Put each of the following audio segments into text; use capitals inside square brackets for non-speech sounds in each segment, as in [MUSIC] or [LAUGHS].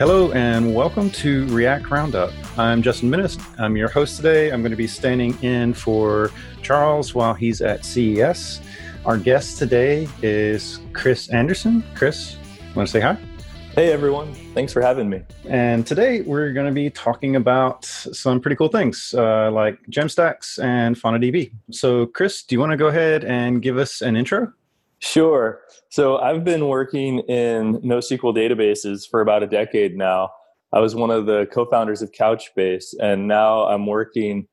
Hello and welcome to React Roundup. I'm Justin Minnis. I'm your host today. I'm going to be standing in for Charles while he's at CES. Our guest today is Chris Anderson. Chris, want to say hi? Hey everyone, thanks for having me. And today we're going to be talking about some pretty cool things uh, like Jamstacks and FaunaDB. So, Chris, do you want to go ahead and give us an intro? Sure. So I've been working in NoSQL databases for about a decade now. I was one of the co-founders of Couchbase, and now I'm working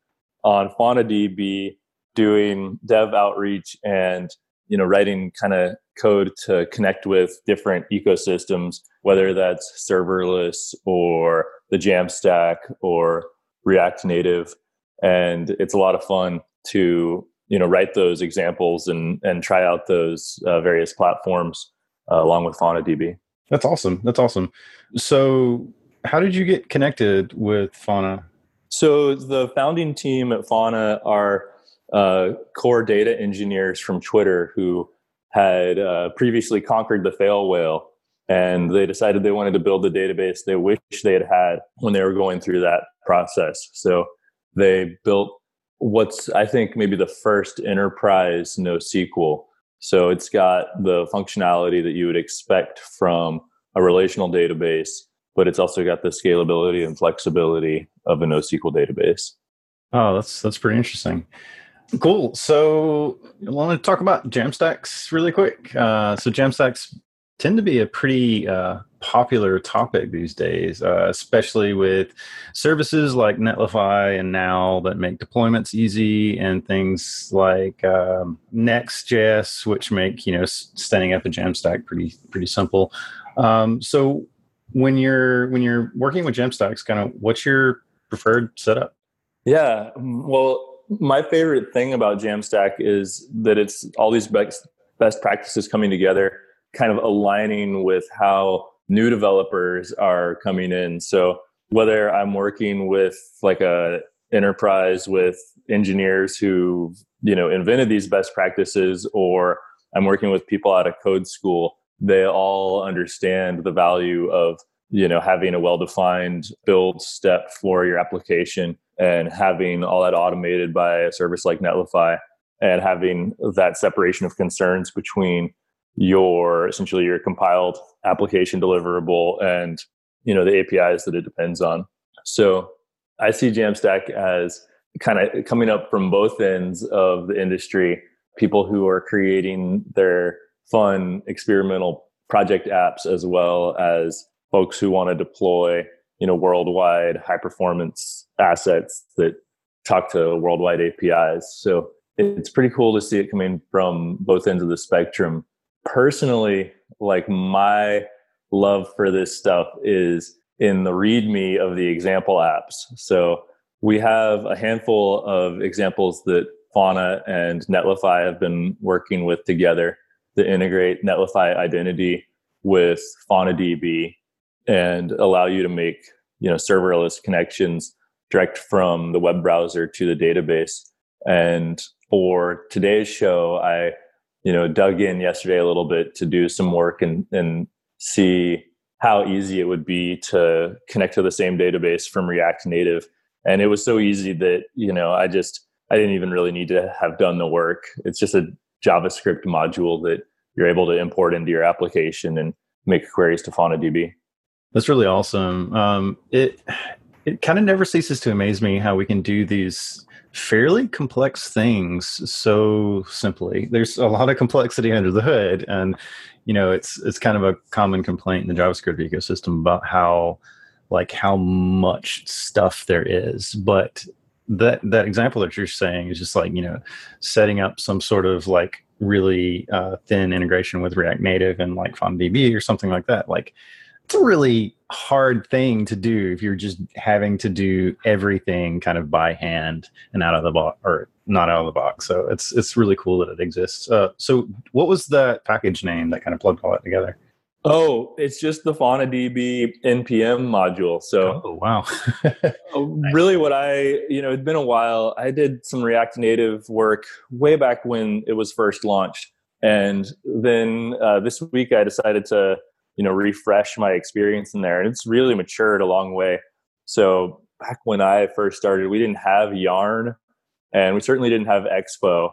on FaunaDB, doing dev outreach and you know writing kind of code to connect with different ecosystems, whether that's serverless or the Jamstack or React Native, and it's a lot of fun to you know write those examples and and try out those uh, various platforms uh, along with FaunaDB. That's awesome. That's awesome. So, how did you get connected with Fauna? So, the founding team at Fauna are uh, core data engineers from Twitter who had uh, previously conquered the fail whale, and they decided they wanted to build the database they wish they had had when they were going through that process. So, they built what's I think maybe the first enterprise NoSQL. So it's got the functionality that you would expect from a relational database, but it's also got the scalability and flexibility of a NoSQL database. Oh, that's that's pretty interesting. Cool. So I want to talk about Jamstacks really quick. Uh, so Jamstacks tend to be a pretty uh, popular topic these days, uh, especially with services like Netlify and Now that make deployments easy, and things like um, Next.js, which make you know standing up a Jamstack pretty pretty simple. Um, so when you're when you're working with Jamstacks, kind of what's your preferred setup? Yeah, well, my favorite thing about Jamstack is that it's all these best best practices coming together, kind of aligning with how new developers are coming in. So whether I'm working with like a enterprise with engineers who you know invented these best practices or I'm working with people out of code school, they all understand the value of you know having a well-defined build step for your application and having all that automated by a service like Netlify and having that separation of concerns between your essentially your compiled application deliverable and you know the apis that it depends on. So i see jamstack as kind of coming up from both ends of the industry people who are creating their fun experimental project apps as well as folks who want to deploy you know worldwide high performance assets that talk to worldwide apis so it's pretty cool to see it coming from both ends of the spectrum personally, like my love for this stuff is in the README of the example apps. So we have a handful of examples that Fauna and Netlify have been working with together to integrate Netlify identity with FaunaDB and allow you to make you know serverless connections direct from the web browser to the database. And for today's show, I you know dug in yesterday a little bit to do some work and and see how easy it would be to connect to the same database from React Native. And it was so easy that, you know, I just I didn't even really need to have done the work. It's just a JavaScript module that you're able to import into your application and make queries to FaunaDB. That's really awesome. Um, it it kind of never ceases to amaze me how we can do these fairly complex things so simply. There's a lot of complexity under the hood, and you know it's it's kind of a common complaint in the JavaScript ecosystem about how like how much stuff there is. But that that example that you're saying is just like you know setting up some sort of like really uh, thin integration with React Native and like FaunaDB or something like that. Like it's a really hard thing to do if you're just having to do everything kind of by hand and out of the box or not out of the box. So it's it's really cool that it exists. Uh, so what was the package name that kind of plugged all that together? Oh, it's just the FaunaDB npm module. So, oh wow, oh, [LAUGHS] really, what I you know, it'd been a while. I did some React Native work way back when it was first launched, and then uh, this week I decided to you know refresh my experience in there and it's really matured a long way. So back when i first started we didn't have yarn and we certainly didn't have expo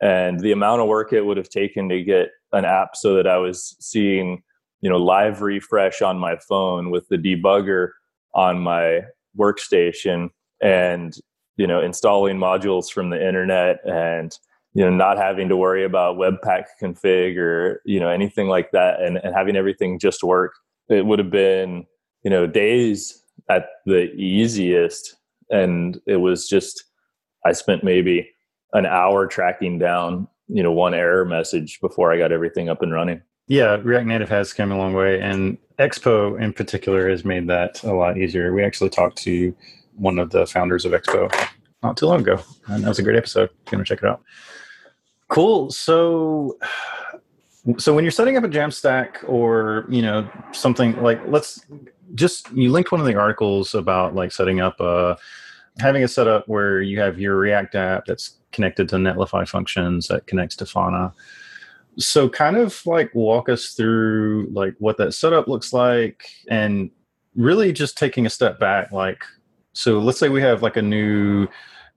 and the amount of work it would have taken to get an app so that i was seeing you know live refresh on my phone with the debugger on my workstation and you know installing modules from the internet and you know not having to worry about webpack config or you know anything like that and, and having everything just work it would have been you know days at the easiest. And it was just i spent maybe an hour tracking down you know one error message before i got everything up and running. Yeah react native has come a long way and expo in particular has made that a lot easier. We actually talked to one of the founders of expo not too long ago and that was a great episode. Gonna check it out Cool. So, so when you're setting up a Jamstack or you know something like let's just you linked one of the articles about like setting up a having a setup where you have your React app that's connected to Netlify functions that connects to Fauna. So kind of like walk us through like what that setup looks like and really just taking a step back like so let's say we have like a new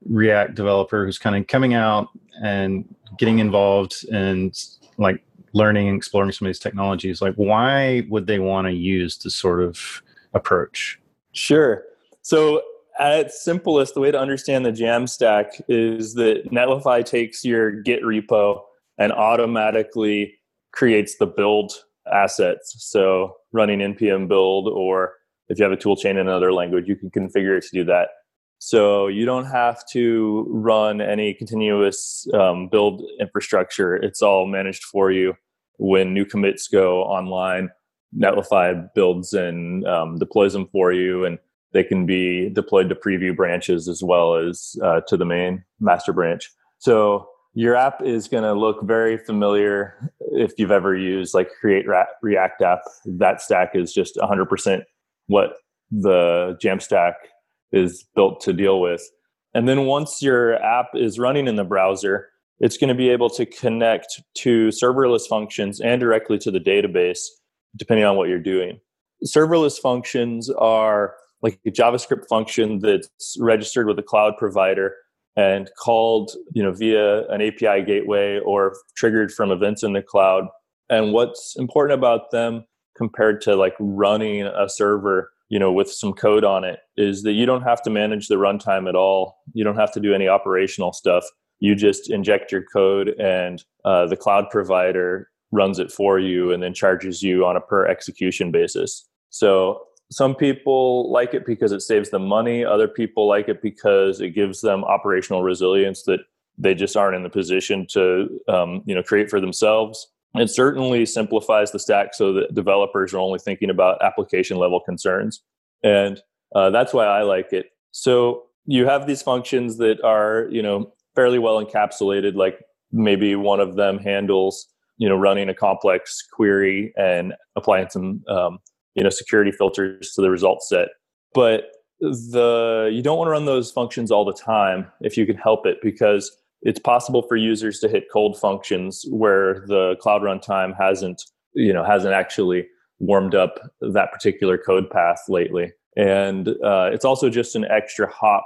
React developer who's kind of coming out and getting involved and like learning and exploring some of these technologies like why would they want to use this sort of approach? Sure. So at its simplest the way to understand the jamstack is that netlify takes your git repo and automatically creates the build assets. So running npm build or if you have a tool chain in another language you can configure it to do that so you don't have to run any continuous um, build infrastructure. It's all managed for you. When new commits go online, Netlify builds and um, deploys them for you, and they can be deployed to preview branches as well as uh, to the main master branch. So your app is going to look very familiar if you've ever used like Create React app. That stack is just 100% what the Jamstack is built to deal with. And then once your app is running in the browser, it's going to be able to connect to serverless functions and directly to the database, depending on what you're doing. Serverless functions are like a JavaScript function that's registered with a cloud provider and called you know via an API gateway or triggered from events in the cloud. And what's important about them compared to like running a server you know with some code on it is that you don't have to manage the runtime at all. You don't have to do any operational stuff. You just inject your code and uh, the cloud provider runs it for you and then charges you on a per execution basis. So some people like it because it saves them money. Other people like it because it gives them operational resilience that they just aren't in the position to um, you know create for themselves it certainly simplifies the stack so that developers are only thinking about application level concerns. And uh, that's why I like it. So you have these functions that are, you know, fairly well encapsulated, like maybe one of them handles, you know, running a complex query and applying some, um, you know, security filters to the result set. But the you don't want to run those functions all the time if you can help it because it's possible for users to hit cold functions where the cloud runtime hasn't you know hasn't actually warmed up that particular code path lately. And uh, it's also just an extra hop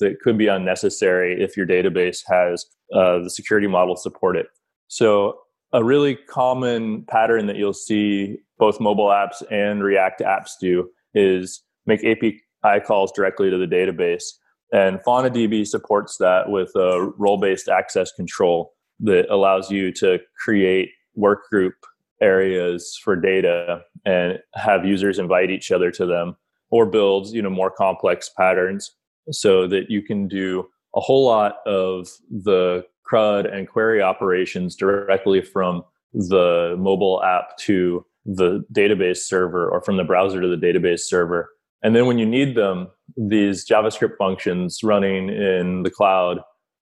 that could be unnecessary if your database has uh, the security model support it. So a really common pattern that you'll see both mobile apps and react apps do is make api calls directly to the database and FaunaDB supports that with a role based access control that allows you to create workgroup areas for data and have users invite each other to them or build you know more complex patterns so that you can do a whole lot of the CRUD and query operations directly from the mobile app to the database server or from the browser to the database server and then when you need them, these JavaScript functions running in the cloud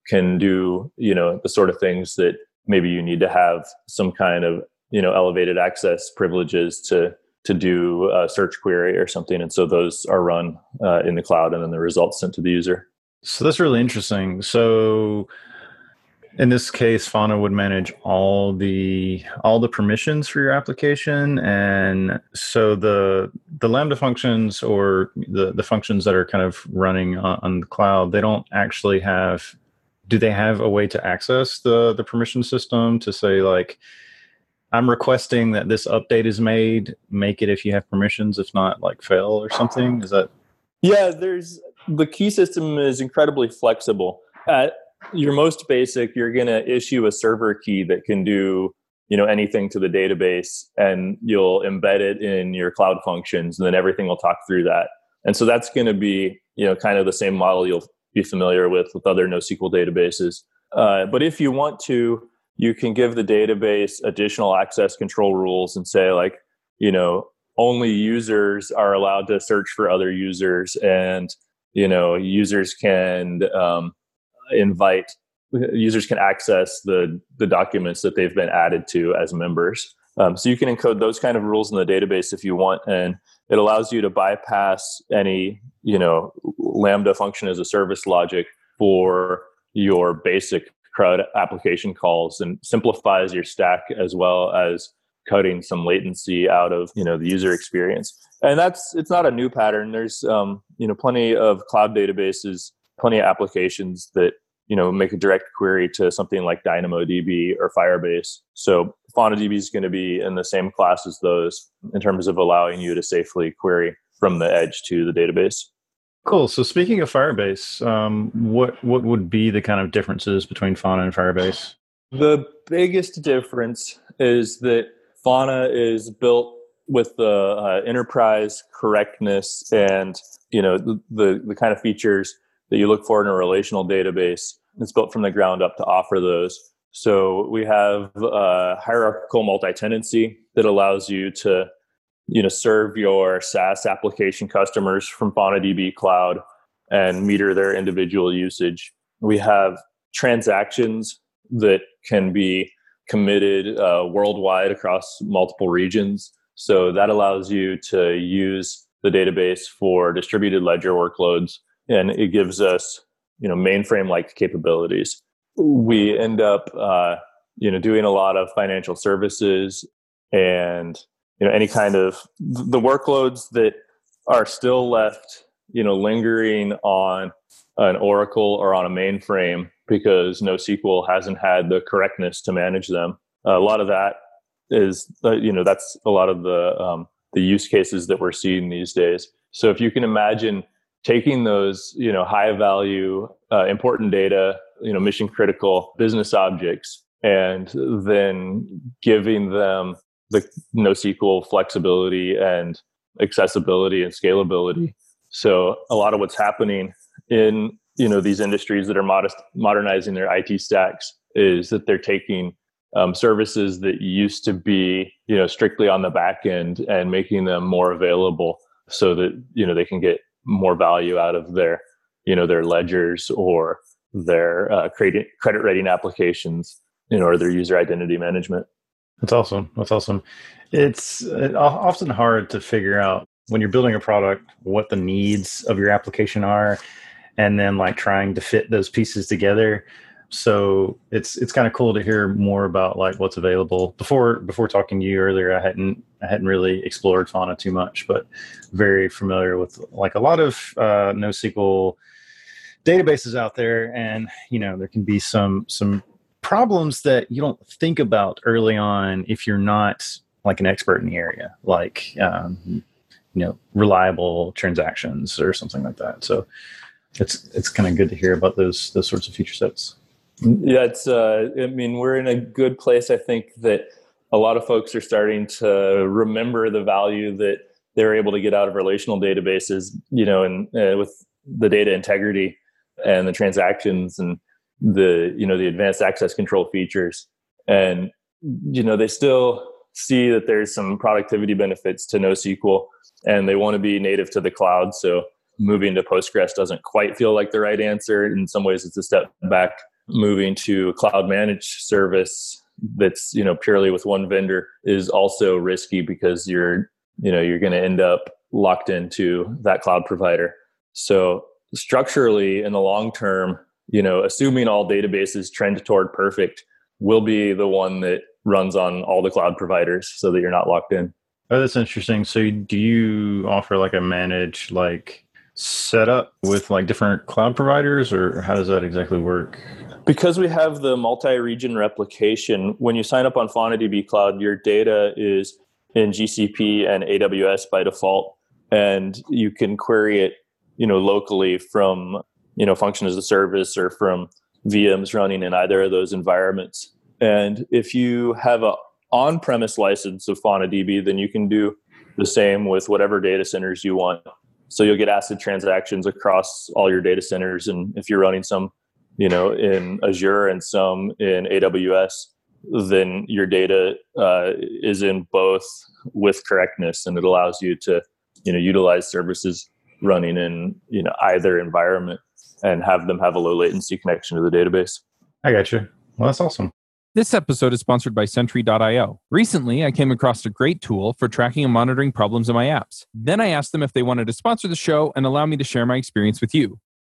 can do, you know, the sort of things that maybe you need to have some kind of, you know, elevated access privileges to to do a search query or something. And so those are run uh, in the cloud and then the results sent to the user. So that's really interesting. So in this case fauna would manage all the all the permissions for your application. And so the the lambda functions or the the functions that are kind of running on, on the cloud they don't actually have do they have a way to access the the permission system to say like i'm requesting that this update is made. Make it if you have permissions if not like fail or something? Is that yeah there's the key system is incredibly flexible. At your most basic you're going to issue a server key that can do you know anything to the database and you'll embed it in your cloud functions and then everything will talk through that and so that's going to be you know kind of the same model you'll be familiar with with other NoSQL databases. Uh, but if you want to, you can give the database additional access control rules and say like, you know, only users are allowed to search for other users, and you know, users can um, invite users can access the the documents that they've been added to as members. Um, so you can encode those kind of rules in the database if you want, and it allows you to bypass any you know lambda function as a service logic for your basic CRUD application calls and simplifies your stack as well as cutting some latency out of you know the user experience and that's it's not a new pattern there's um, you know plenty of cloud databases plenty of applications that you know make a direct query to something like dynamodb or firebase so faunadb is going to be in the same class as those in terms of allowing you to safely query from the edge to the database Cool. So speaking of Firebase, um, what what would be the kind of differences between Fauna and Firebase? The biggest difference is that Fauna is built with the uh, enterprise correctness and you know the, the, the kind of features that you look for in a relational database. It's built from the ground up to offer those. So we have uh, hierarchical multi-tenancy that allows you to you know serve your SaaS application customers from FaunaDB Cloud and meter their individual usage. We have transactions that can be committed uh, worldwide across multiple regions. So that allows you to use the database for distributed ledger workloads, and it gives us you know mainframe-like capabilities. We end up uh, you know doing a lot of financial services and you know any kind of the workloads that are still left you know lingering on an oracle or on a mainframe because NoSQL hasn't had the correctness to manage them. a lot of that is, uh, you know, that's a lot of the um, the use cases that we're seeing these days. So if you can imagine taking those, you know, high value, uh, important data, you know, mission critical business objects, and then giving them the NoSQL flexibility and accessibility and scalability. So a lot of what's happening in you know these industries that are modest, modernizing their IT stacks is that they're taking um, services that used to be you know strictly on the back end and making them more available so that you know they can get more value out of their you know their ledgers or their uh, credit credit rating applications you know or their user identity management that's awesome. That's awesome. It's often hard to figure out when you're building a product what the needs of your application are and then like trying to fit those pieces together. So it's it's kind of cool to hear more about like what's available. Before before talking to you earlier, I hadn't I hadn't really explored Fauna too much, but very familiar with like a lot of uh, NoSQL databases out there, and you know there can be some some problems that you don't think about early on if you're not like an expert in the area, like um, you know reliable transactions or something like that. So it's it's kind of good to hear about those those sorts of feature sets. Yeah, it's. Uh, I mean, we're in a good place. I think that a lot of folks are starting to remember the value that they're able to get out of relational databases. You know, and uh, with the data integrity and the transactions and the you know the advanced access control features and you know they still see that there's some productivity benefits to NoSQL and they want to be native to the cloud so moving to Postgres doesn't quite feel like the right answer in some ways it's a step back moving to a cloud managed service that's you know purely with one vendor is also risky because you're you know you're going to end up locked into that cloud provider so structurally in the long term you know, assuming all databases trend toward perfect, will be the one that runs on all the cloud providers so that you're not locked in. Oh, that's interesting. So do you offer like a managed like setup with like different cloud providers or how does that exactly work? Because we have the multi-region replication, when you sign up on FaunaDB Cloud, your data is in GCP and AWS by default, and you can query it, you know, locally from you know function as a service or from VMs running in either of those environments. And if you have a on-premise license of FaunaDB, then you can do the same with whatever data centers you want. So you'll get ACID transactions across all your data centers, and if you're running some, you know, in Azure and some in AWS, then your data uh, is in both with correctness, and it allows you to, you know, utilize services running in you know either environment and have them have a low latency connection to the database. I got you. Well, that's awesome. This episode is sponsored by Sentry.io. Recently, I came across a great tool for tracking and monitoring problems in my apps. Then I asked them if they wanted to sponsor the show and allow me to share my experience with you.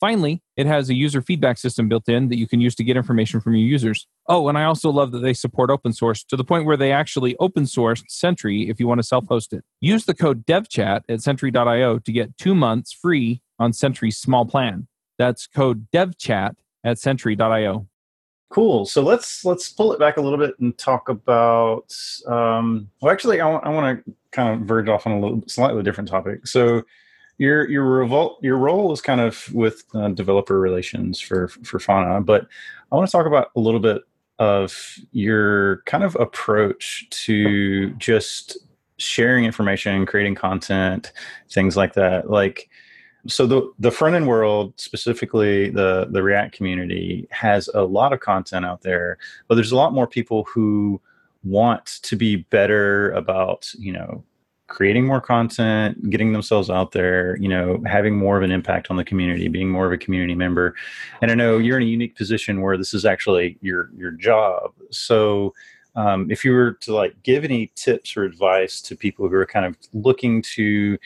Finally, it has a user feedback system built in that you can use to get information from your users. Oh, and I also love that they support open source to the point where they actually open source Sentry if you want to self host it. Use the code devchat at sentry.io to get two months free on Sentry's small plan. That's code devchat at sentry.io. Cool. So let's let's pull it back a little bit and talk about. Um, well, actually, I want I want to kind of verge off on a little slightly different topic. So your your revolt your role is kind of with uh, developer relations for for Fauna, but I want to talk about a little bit of your kind of approach to just sharing information, creating content, things like that. Like so the the front end world specifically the the react community has a lot of content out there but there's a lot more people who want to be better about you know creating more content getting themselves out there you know having more of an impact on the community being more of a community member. And i know you're in a unique position where this is actually your your job. So um, if you were to like give any tips or advice to people who are kind of looking to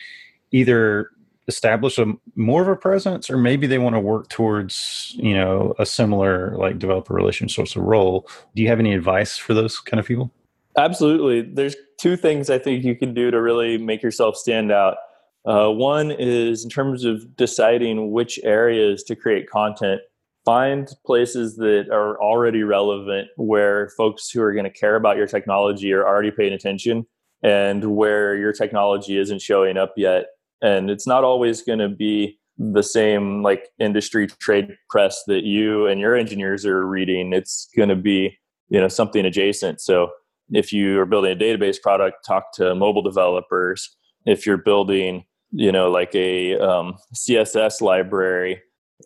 either establish a more of a presence or maybe they want to work towards you know a similar like developer relation sorts of role do you have any advice for those kind of people absolutely. There's two things i think you can do to really make yourself stand out. Uh, one is in terms of deciding which areas to create content find places that are already relevant where folks who are going to care about your technology are already paying attention and where your technology isn't showing up yet. And it's not always going to be the same like industry trade press that you and your engineers are reading. It's going to be you know something adjacent. So if you are building a database product talk to mobile developers if you're building you know like a um, css library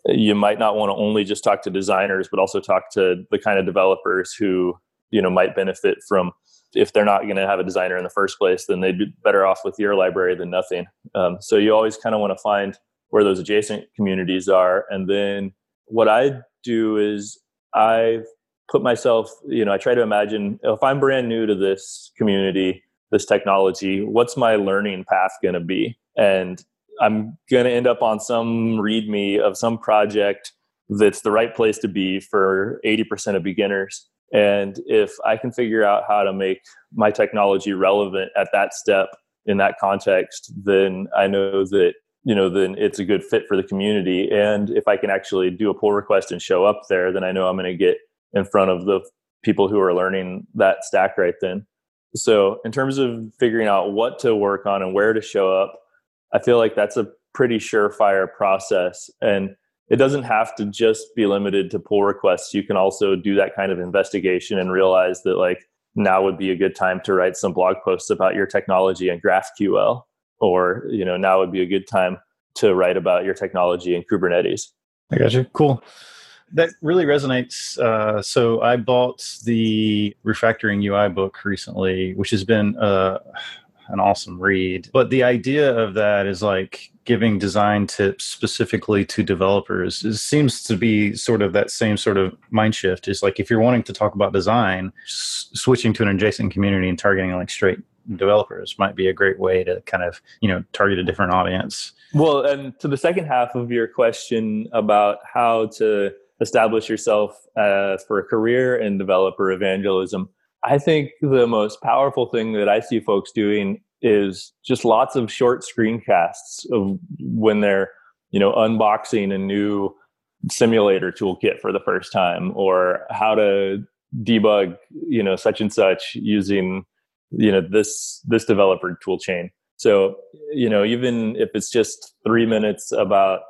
you might not want to only just talk to designers but also talk to the kind of developers who you know might benefit from if they're not going to have a designer in the first place, then they'd be better off with your library than nothing. Um, so you always kind of want to find where those adjacent communities are. And then what I do is I put myself, you know, I try to imagine if I'm brand new to this community, this technology, what's my learning path going to be? And I'm going to end up on some README of some project that's the right place to be for 80% of beginners and if I can figure out how to make my technology relevant at that step in that context, then I know that you know then it's a good fit for the community. And if I can actually do a pull request and show up there, then I know I'm going to get in front of the people who are learning that stack right then. So in terms of figuring out what to work on and where to show up, I feel like that's a pretty surefire process. And it doesn't have to just be limited to pull requests. You can also do that kind of investigation and realize that like now would be a good time to write some blog posts about your technology and GraphQL, or you know now would be a good time to write about your technology in Kubernetes. I got you. Cool. That really resonates. Uh, so I bought the refactoring UI book recently, which has been uh, an awesome read. But the idea of that is like giving design tips specifically to developers it seems to be sort of that same sort of mind shift. Is like if you're wanting to talk about design, s- switching to an adjacent community and targeting like straight developers might be a great way to kind of you know target a different audience. Well, and to the second half of your question about how to establish yourself uh, for a career in developer evangelism, I think the most powerful thing that I see folks doing is just lots of short screencasts of when they're, you know, unboxing a new simulator toolkit for the first time or how to debug, you know, such and such using, you know, this this developer tool chain. So, you know, even if it's just 3 minutes about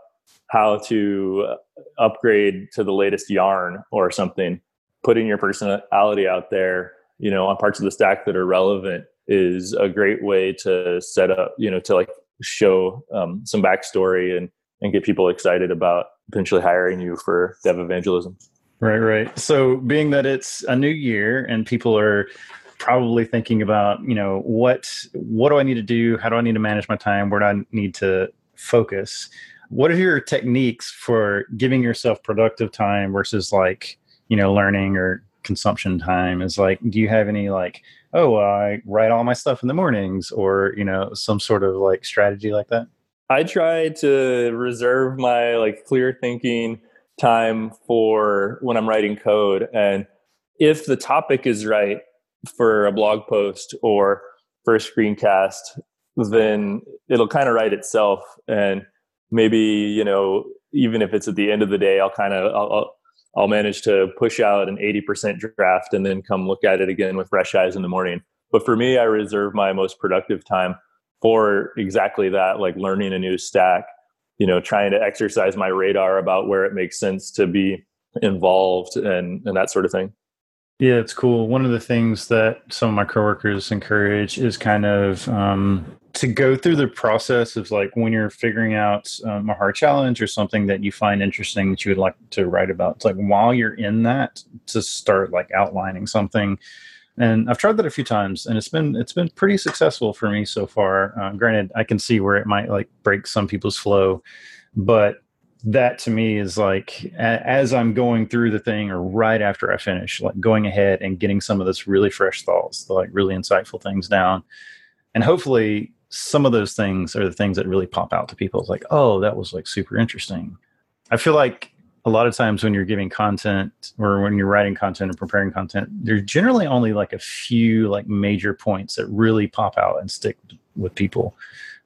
how to upgrade to the latest yarn or something, putting your personality out there you know on parts of the stack that are relevant is a great way to set up you know to like show um, some backstory and and get people excited about potentially hiring you for dev evangelism. Right right. So being that it's a new year and people are probably thinking about you know what what do i need to do? How do i need to manage my time? Where do i need to focus what are your techniques for giving yourself productive time versus like you know learning or consumption time? Is like do you have any like oh i write all my stuff in the mornings or you know some sort of like strategy like that? I try to reserve my like clear thinking time for when i'm writing code. And if the topic is right for a blog post or for a screencast then it'll kind of write itself. And maybe you know even if it's at the end of the day i'll kind of I'll, I'll manage to push out an 80% draft and then come look at it again with fresh eyes in the morning. But for me, I reserve my most productive time for exactly that, like learning a new stack, you know, trying to exercise my radar about where it makes sense to be involved and, and that sort of thing. Yeah, it's cool. One of the things that some of my coworkers encourage is kind of um, to go through the process of like when you're figuring out um, a hard challenge or something that you find interesting that you would like to write about. It's like while you're in that, to start like outlining something. And I've tried that a few times, and it's been it's been pretty successful for me so far. Uh, granted, I can see where it might like break some people's flow, but that to me is like as I'm going through the thing or right after I finish, like going ahead and getting some of this really fresh thoughts, the like really insightful things down. And hopefully some of those things are the things that really pop out to people. It's like, oh, that was like super interesting. I feel like a lot of times when you're giving content or when you're writing content and preparing content, there's generally only like a few like major points that really pop out and stick with people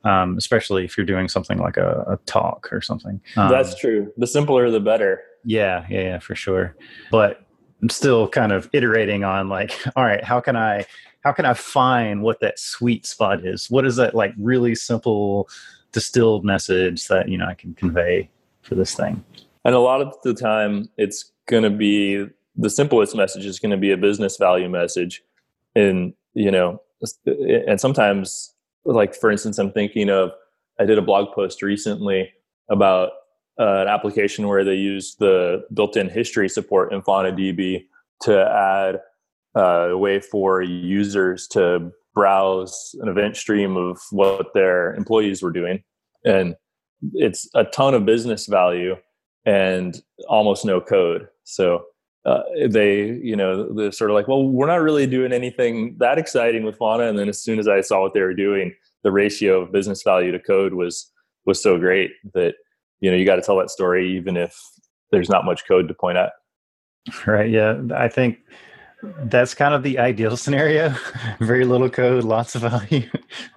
um, especially if you're doing something like a, a talk or something. Um, That's true. The simpler, the better. Yeah, yeah, yeah, for sure. But I'm still kind of iterating on like, [LAUGHS] all right, how can I, how can I find what that sweet spot is? What is that like really simple distilled message that you know I can hmm. convey for this thing? And a lot of the time, it's going to be the simplest message is going to be a business value message, and you know, and sometimes like for instance i'm thinking of i did a blog post recently about uh, an application where they use the built-in history support in faunadb to add uh, a way for users to browse an event stream of what their employees were doing. And it's a ton of business value and almost no code. So uh, they you know they're sort of like well we're not really doing anything that exciting with fauna. And then as soon as i saw what they were doing the ratio of business value to code was was so great that you know you got to tell that story even if there's not much code to point at. Right yeah i think that's kind of the ideal scenario. [LAUGHS] Very little code lots of value.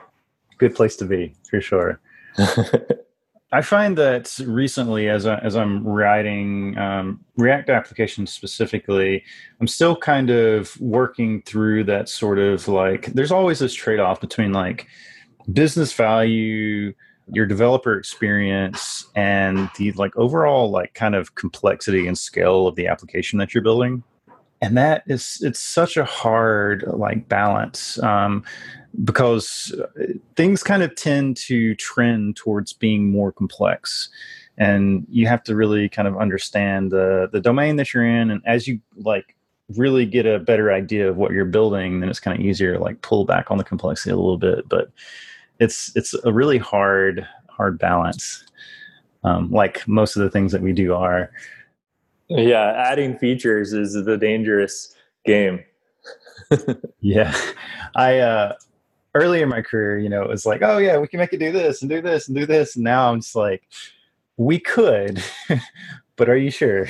[LAUGHS] Good place to be for sure. [LAUGHS] I find that recently, as I, as I'm writing um, React applications specifically, I'm still kind of working through that sort of like. There's always this trade off between like business value, your developer experience, and the like overall like kind of complexity and scale of the application that you're building. and that is it's such a hard like balance um, because uh, things kind of tend to trend towards being more complex. And you have to really kind of understand the the domain that you're in. And as you like really get a better idea of what you're building then it's kind of easier to like pull back on the complexity a little bit. But it's it's a really hard hard balance. Um, like most of the things that we do are. Yeah adding features is the dangerous game. [LAUGHS] Yeah. I uh early in my career you know it was like oh yeah we can make it do this and do this and do this. And now i'm just like we could [LAUGHS] but are you sure?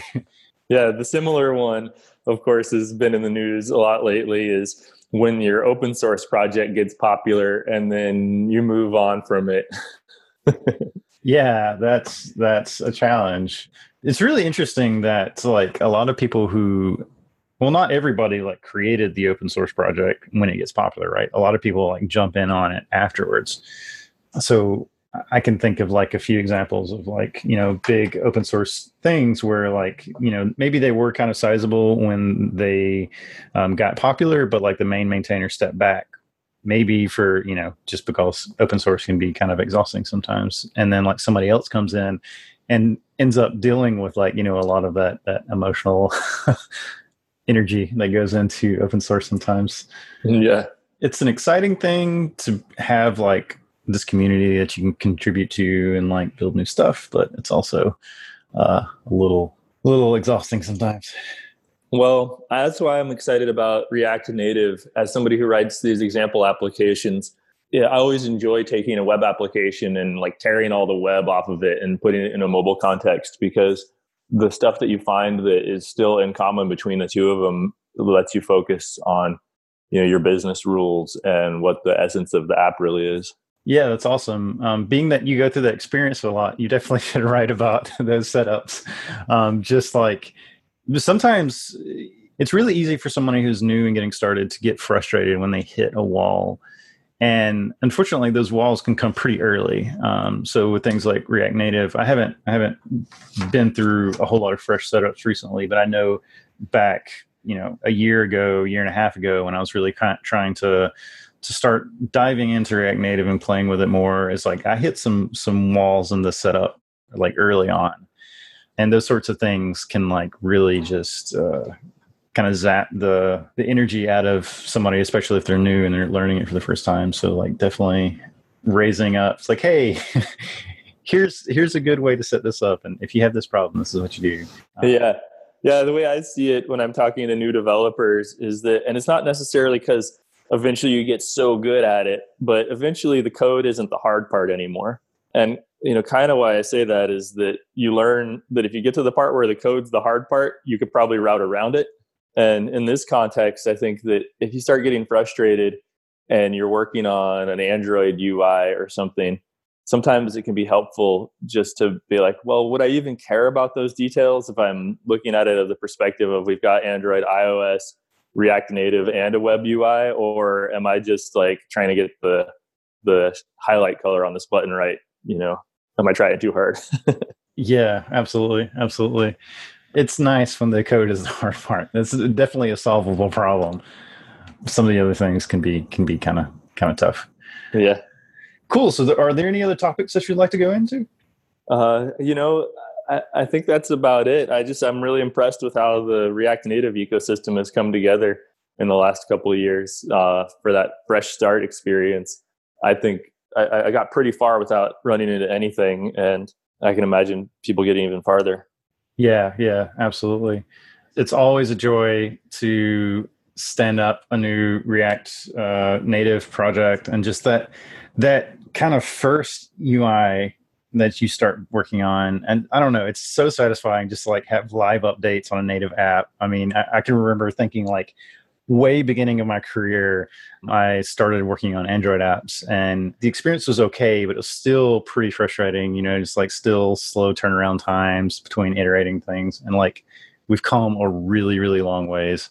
Yeah the similar one of course has been in the news a lot lately is when your open source project gets popular and then you move on from it. [LAUGHS] Yeah that's that's a challenge. It's really interesting that like a lot of people who well not everybody like created the open source project when it gets popular right? A lot of people like jump in on it afterwards. So i can think of like a few examples of like you know big open source things where like you know maybe they were kind of sizable when they um, got popular but like the main maintainer stepped back maybe for you know just because open source can be kind of exhausting sometimes. And then like somebody else comes in and ends up dealing with like you know a lot of that that emotional [LAUGHS] energy that goes into open source sometimes. Yeah. It's an exciting thing to have like this community that you can contribute to and like build new stuff but it's also uh, a little a little exhausting sometimes well that's why i'm excited about react native as somebody who writes these example applications yeah, I always enjoy taking a web application and like tearing all the web off of it and putting it in a mobile context because the stuff that you find that is still in common between the two of them lets you focus on you know your business rules and what the essence of the app really is. Yeah, that's awesome. Um, being that you go through that experience a lot, you definitely [LAUGHS] should write about those setups. Um, just like sometimes it's really easy for somebody who's new and getting started to get frustrated when they hit a wall and unfortunately those walls can come pretty early um, so with things like react native i haven't i haven't been through a whole lot of fresh setups recently but i know back you know a year ago year and a half ago when i was really kind of trying to to start diving into react native and playing with it more is like i hit some some walls in the setup like early on and those sorts of things can like really just uh, kind of zap the the energy out of somebody, especially if they're new and they're learning it for the first time. So like definitely raising up. It's like, hey, [LAUGHS] here's here's a good way to set this up, and if you have this problem, this is what you do. Um, yeah. Yeah, the way I see it when I'm talking to new developers is that, and it's not necessarily because eventually you get so good at it, but eventually the code isn't the hard part anymore. And you know, kind of why I say that is that you learn that if you get to the part where the code's the hard part, you could probably route around it and in this context, I think that if you start getting frustrated and you're working on an Android UI or something, sometimes it can be helpful just to be like, well, would I even care about those details if I'm looking at it of the perspective of we've got Android, iOS, React Native, and a web UI, or am I just like trying to get the the highlight color on this button right? You know, am I trying too hard? [LAUGHS] yeah, absolutely, absolutely it's nice when the code is the [LAUGHS] hard part. It's definitely a solvable problem. Some of the other things can be can be kind of kind of tough. Yeah. Cool. So, there, are there any other topics that you'd like to go into? Uh, you know, I, I think that's about it. I just I'm really impressed with how the React Native ecosystem has come together in the last couple of years uh, for that fresh start experience. I think I, I got pretty far without running into anything, and I can imagine people getting even farther. Yeah, yeah, absolutely. It's always a joy to stand up a new React uh, native project and just that that kind of first UI that you start working on. And I don't know, it's so satisfying just to like have live updates on a native app. I mean, I, I can remember thinking like, way beginning of my career, I started working on Android apps and the experience was okay, but it was still pretty frustrating, you know, just like still slow turnaround times between iterating things. And like we've come a really, really long ways.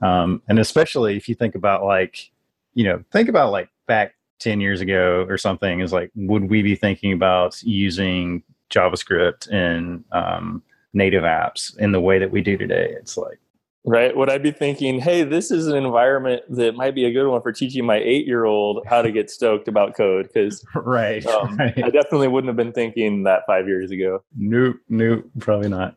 Um, and especially if you think about like, you know, think about like back 10 years ago or something is like, would we be thinking about using JavaScript in um, native apps in the way that we do today? It's like, Right? Would I be thinking, hey, this is an environment that might be a good one for teaching my eight year old how to get stoked about code? Because [LAUGHS] right, um, right. I definitely wouldn't have been thinking that five years ago. Nope, nope, probably not.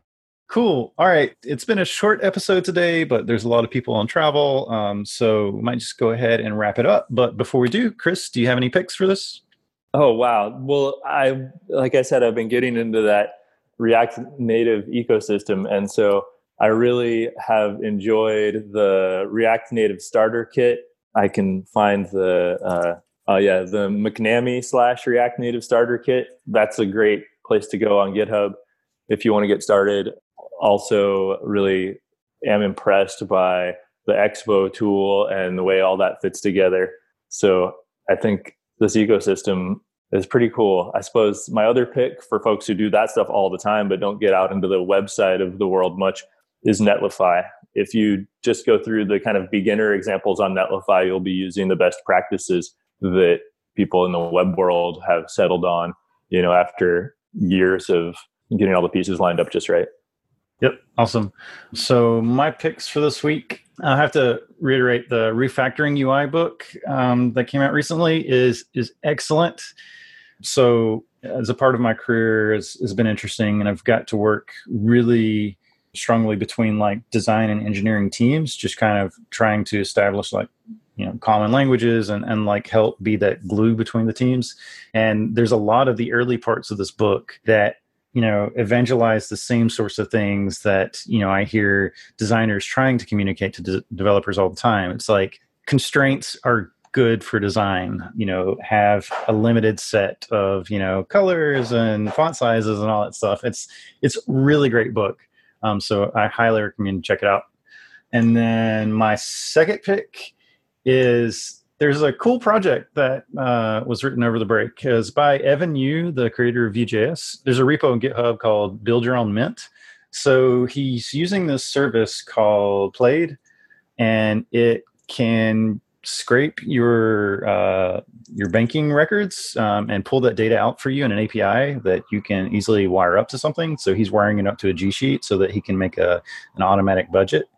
Cool. All right. It's been a short episode today, but there's a lot of people on travel. Um, so we might just go ahead and wrap it up. But before we do, Chris, do you have any picks for this? Oh wow. Well, I like I said, I've been getting into that React Native ecosystem, and so I really have enjoyed the React Native Starter Kit. I can find the uh, uh, yeah the McNamee slash React Native Starter Kit. That's a great place to go on GitHub if you want to get started. Also, really am impressed by the Expo tool and the way all that fits together. So I think this ecosystem is pretty cool. I suppose my other pick for folks who do that stuff all the time but don't get out into the website of the world much is Netlify. If you just go through the kind of beginner examples on Netlify, you'll be using the best practices that people in the web world have settled on, you know, after years of getting all the pieces lined up just right. Yep, awesome. So my picks for this week, I have to reiterate the refactoring UI book um, that came out recently is is excellent. So as a part of my career has, has been interesting, and I've got to work really strongly between like design and engineering teams, just kind of trying to establish like you know common languages and and like help be that glue between the teams. And there's a lot of the early parts of this book that you know evangelize the same sorts of things that you know i hear designers trying to communicate to de- developers all the time. It's like constraints are good for design you know have a limited set of you know colors and font sizes and all that stuff. It's it's really great book. Um, so i highly recommend check it out. And then my second pick is there's a cool project that uh, was written over the break. It's by Evan You, the creator of Vue.js. There's a repo on GitHub called Build Your Own Mint. So he's using this service called Plaid, and it can scrape your uh, your banking records um, and pull that data out for you in an API that you can easily wire up to something. So he's wiring it up to a G Sheet so that he can make a an automatic budget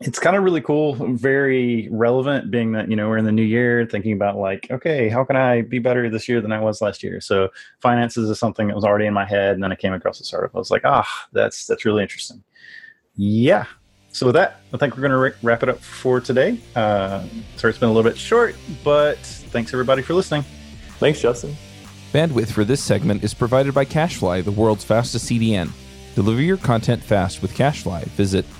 it's kind of really cool, very relevant, being that you know we're in the new year, thinking about like, okay, how can I be better this year than I was last year? So finances is something that was already in my head, and then I came across this article. I was like, ah, that's that's really interesting. Yeah. So with that, I think we're going to wrap it up for today. Uh, sorry, it's been a little bit short, but thanks everybody for listening. Thanks, Justin. Bandwidth for this segment is provided by CacheFly, the world's fastest CDN. Deliver your content fast with CacheFly. Visit